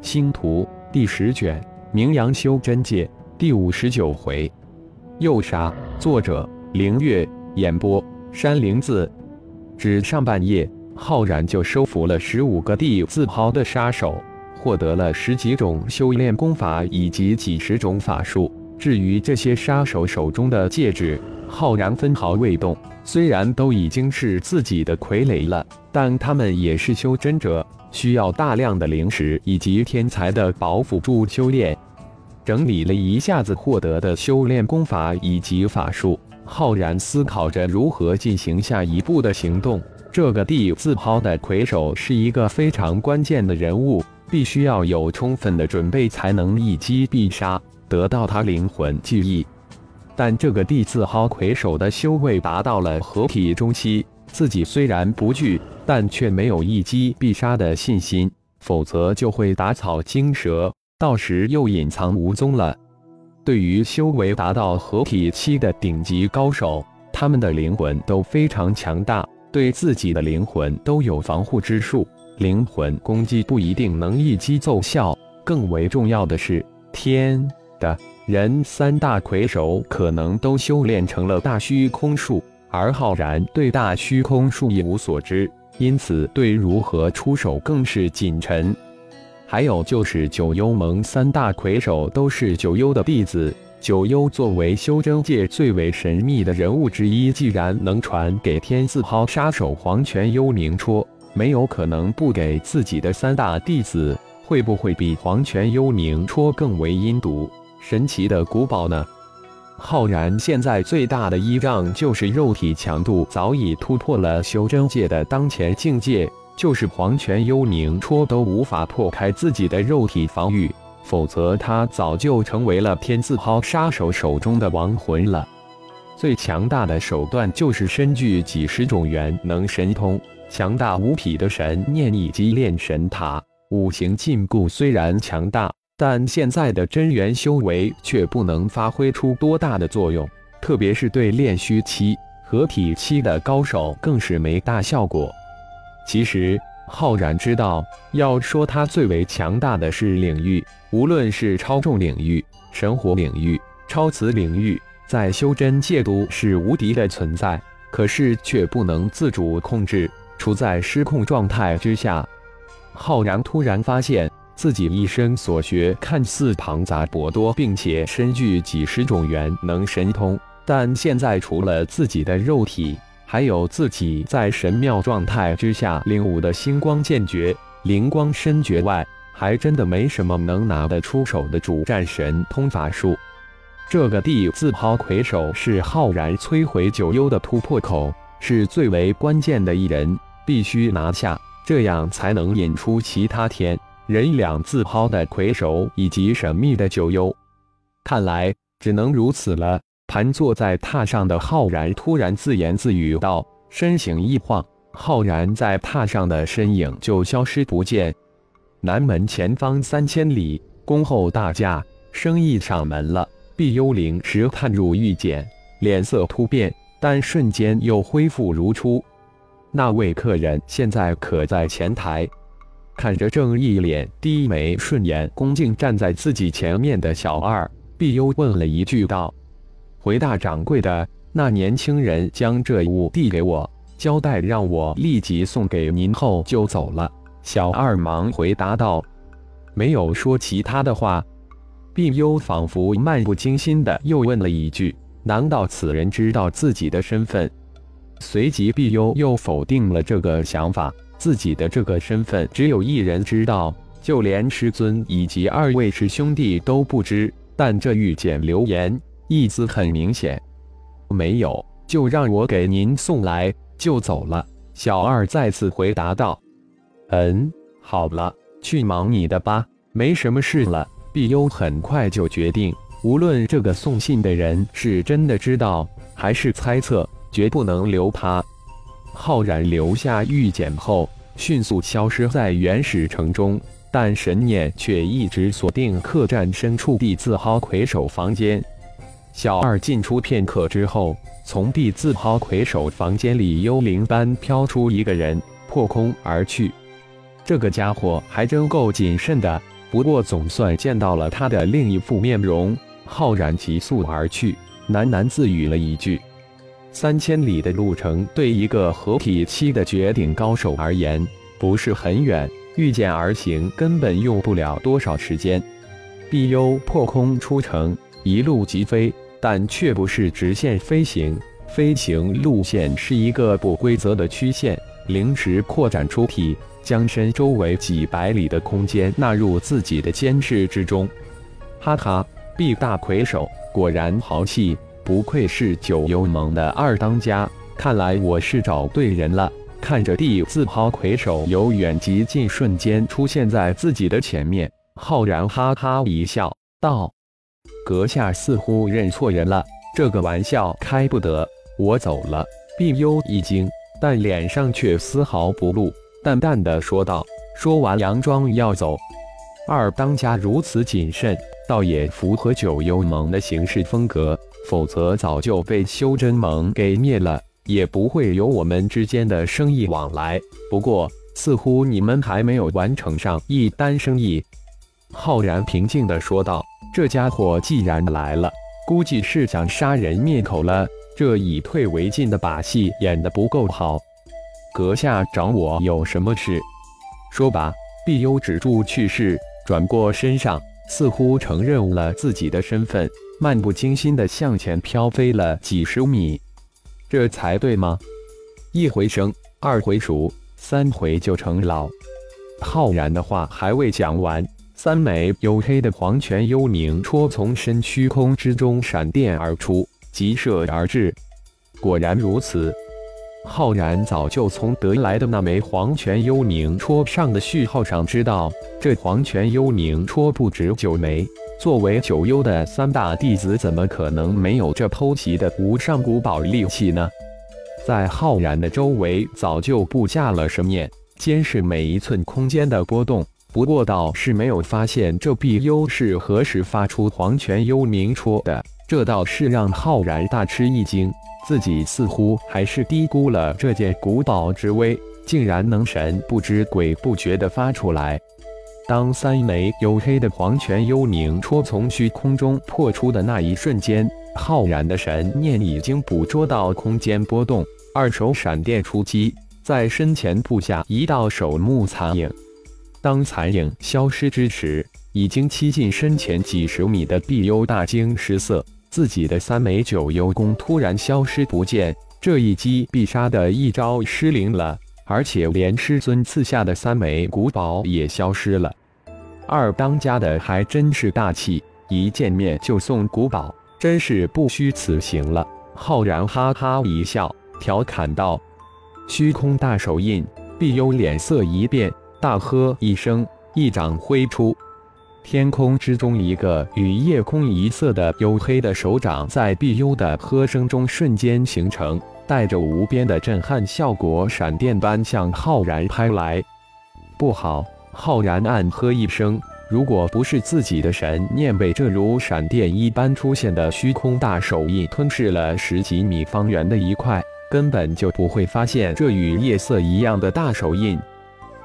星图第十卷，名扬修真界第五十九回，诱杀。作者：凌月。演播：山灵子。只上半夜，浩然就收服了十五个地字号的杀手，获得了十几种修炼功法以及几十种法术。至于这些杀手手中的戒指，浩然分毫未动。虽然都已经是自己的傀儡了，但他们也是修真者。需要大量的灵石以及天才的宝辅助修炼。整理了一下子获得的修炼功法以及法术，浩然思考着如何进行下一步的行动。这个地字号的魁首是一个非常关键的人物，必须要有充分的准备才能一击必杀，得到他灵魂记忆。但这个地字号魁首的修为达到了合体中期。自己虽然不惧，但却没有一击必杀的信心，否则就会打草惊蛇，到时又隐藏无踪了。对于修为达到合体期的顶级高手，他们的灵魂都非常强大，对自己的灵魂都有防护之术，灵魂攻击不一定能一击奏效。更为重要的是，天的人三大魁首可能都修炼成了大虚空术。而浩然对大虚空术一无所知，因此对如何出手更是谨慎。还有就是九幽盟三大魁首都是九幽的弟子，九幽作为修真界最为神秘的人物之一，既然能传给天字号杀手黄泉幽冥戳，没有可能不给自己的三大弟子。会不会比黄泉幽冥戳更为阴毒、神奇的古堡呢？浩然现在最大的依仗就是肉体强度早已突破了修真界的当前境界，就是黄泉幽冥戳都无法破开自己的肉体防御，否则他早就成为了天字号杀手手中的亡魂了。最强大的手段就是身具几十种元能神通、强大无匹的神念以及炼神塔。五行禁锢虽然强大。但现在的真元修为却不能发挥出多大的作用，特别是对炼虚期、合体期的高手更是没大效果。其实浩然知道，要说他最为强大的是领域，无论是超重领域、神火领域、超磁领域，在修真界都是无敌的存在，可是却不能自主控制，处在失控状态之下。浩然突然发现。自己一生所学看似庞杂博多，并且身具几十种元能神通，但现在除了自己的肉体，还有自己在神庙状态之下领悟的星光剑诀、灵光身诀外，还真的没什么能拿得出手的主战神通法术。这个地自抛魁首是浩然摧毁九幽的突破口，是最为关键的一人，必须拿下，这样才能引出其他天。人两字抛的魁首以及神秘的九幽，看来只能如此了。盘坐在榻上的浩然突然自言自语道，身形一晃，浩然在榻上的身影就消失不见。南门前方三千里，恭候大驾，生意上门了。碧幽灵石探入玉简，脸色突变，但瞬间又恢复如初。那位客人现在可在前台？看着正一脸低眉顺眼、恭敬站在自己前面的小二，碧幽问了一句道：“回大掌柜的，那年轻人将这物递给我，交代让我立即送给您后就走了。”小二忙回答道：“没有说其他的话。”碧幽仿佛漫不经心的又问了一句：“难道此人知道自己的身份？”随即，碧幽又否定了这个想法。自己的这个身份只有一人知道，就连师尊以及二位师兄弟都不知。但这玉简留言意思很明显，没有就让我给您送来就走了。小二再次回答道：“嗯，好了，去忙你的吧，没什么事了。”碧幽很快就决定，无论这个送信的人是真的知道还是猜测，绝不能留他。浩然留下玉简后，迅速消失在原始城中，但神念却一直锁定客栈深处地字号魁首房间。小二进出片刻之后，从地字号魁首房间里幽灵般飘出一个人，破空而去。这个家伙还真够谨慎的，不过总算见到了他的另一副面容。浩然急速而去，喃喃自语了一句：“三千里的路程，对一个合体期的绝顶高手而言，不是很远。御剑而行，根本用不了多少时间。”碧幽破空出城，一路疾飞，但却不是直线飞行，飞行路线是一个不规则的曲线，临时扩展出体，将身周围几百里的空间纳入自己的监视之中。哈哈。毕大魁首果然豪气，不愧是九幽盟的二当家。看来我是找对人了。看着地字号魁首由远及近瞬间出现在自己的前面，浩然哈哈一笑，道：“阁下似乎认错人了，这个玩笑开不得。我走了。”碧幽一惊，但脸上却丝毫不露，淡淡的说道：“说完，佯装要走。”二当家如此谨慎。倒也符合九幽盟的行事风格，否则早就被修真盟给灭了，也不会有我们之间的生意往来。不过，似乎你们还没有完成上一单生意。”浩然平静地说道，“这家伙既然来了，估计是想杀人灭口了。这以退为进的把戏演得不够好。阁下找我有什么事？说吧。”碧幽止住去势，转过身上。似乎承认了自己的身份，漫不经心地向前飘飞了几十米，这才对吗？一回生，二回熟，三回就成老。浩然的话还未讲完，三枚黝黑的黄泉幽冥戳从身躯空之中闪电而出，急射而至。果然如此。浩然早就从得来的那枚黄泉幽冥戳上的序号上知道，这黄泉幽冥戳不止九枚。作为九幽的三大弟子，怎么可能没有这偷袭的无上古宝利器呢？在浩然的周围早就布下了神念，监视每一寸空间的波动。不过倒是没有发现这碧幽是何时发出黄泉幽冥戳的，这倒是让浩然大吃一惊。自己似乎还是低估了这件古宝之威，竟然能神不知鬼不觉地发出来。当三枚黝黑的黄泉幽冥戳从虚空中破出的那一瞬间，浩然的神念已经捕捉到空间波动，二手闪电出击，在身前布下一道守墓残影。当残影消失之时，已经七近身前几十米的碧幽大惊失色。自己的三枚九幽弓突然消失不见，这一击必杀的一招失灵了，而且连师尊赐下的三枚古宝也消失了。二当家的还真是大气，一见面就送古宝，真是不虚此行了。浩然哈哈一笑，调侃道：“虚空大手印。”碧幽脸色一变，大喝一声，一掌挥出。天空之中，一个与夜空一色的黝黑的手掌，在碧幽的喝声中瞬间形成，带着无边的震撼效果，闪电般向浩然拍来。不好！浩然暗喝一声，如果不是自己的神念被这如闪电一般出现的虚空大手印吞噬了十几米方圆的一块，根本就不会发现这与夜色一样的大手印。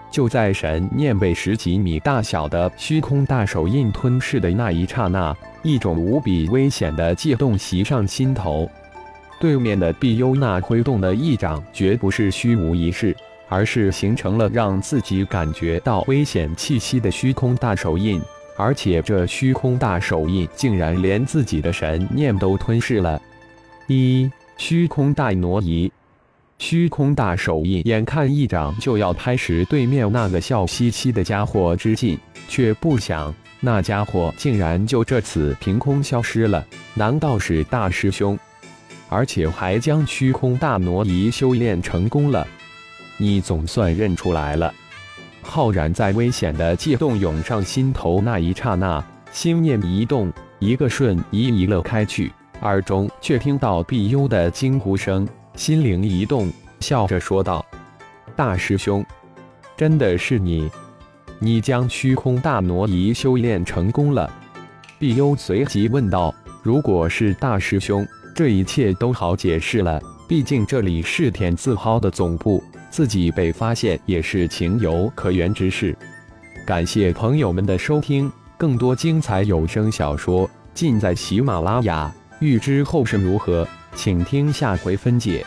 就在神念被十几米大小的虚空大手印吞噬的那一刹那，一种无比危险的悸动袭上心头。对面的碧幽那挥动的一掌，绝不是虚无一事，而是形成了让自己感觉到危险气息的虚空大手印。而且这虚空大手印竟然连自己的神念都吞噬了。一虚空大挪移。虚空大手印，眼看一掌就要拍实对面那个笑嘻嘻的家伙之际，却不想那家伙竟然就这次凭空消失了。难道是大师兄？而且还将虚空大挪移修炼成功了？你总算认出来了。浩然在危险的悸动涌上心头那一刹那，心念一动，一个瞬移移了开去，耳中却听到碧幽的惊呼声。心灵一动，笑着说道：“大师兄，真的是你？你将虚空大挪移修炼成功了？”碧幽随即问道：“如果是大师兄，这一切都好解释了。毕竟这里是天字号的总部，自己被发现也是情有可原之事。”感谢朋友们的收听，更多精彩有声小说尽在喜马拉雅。欲知后事如何，请听下回分解。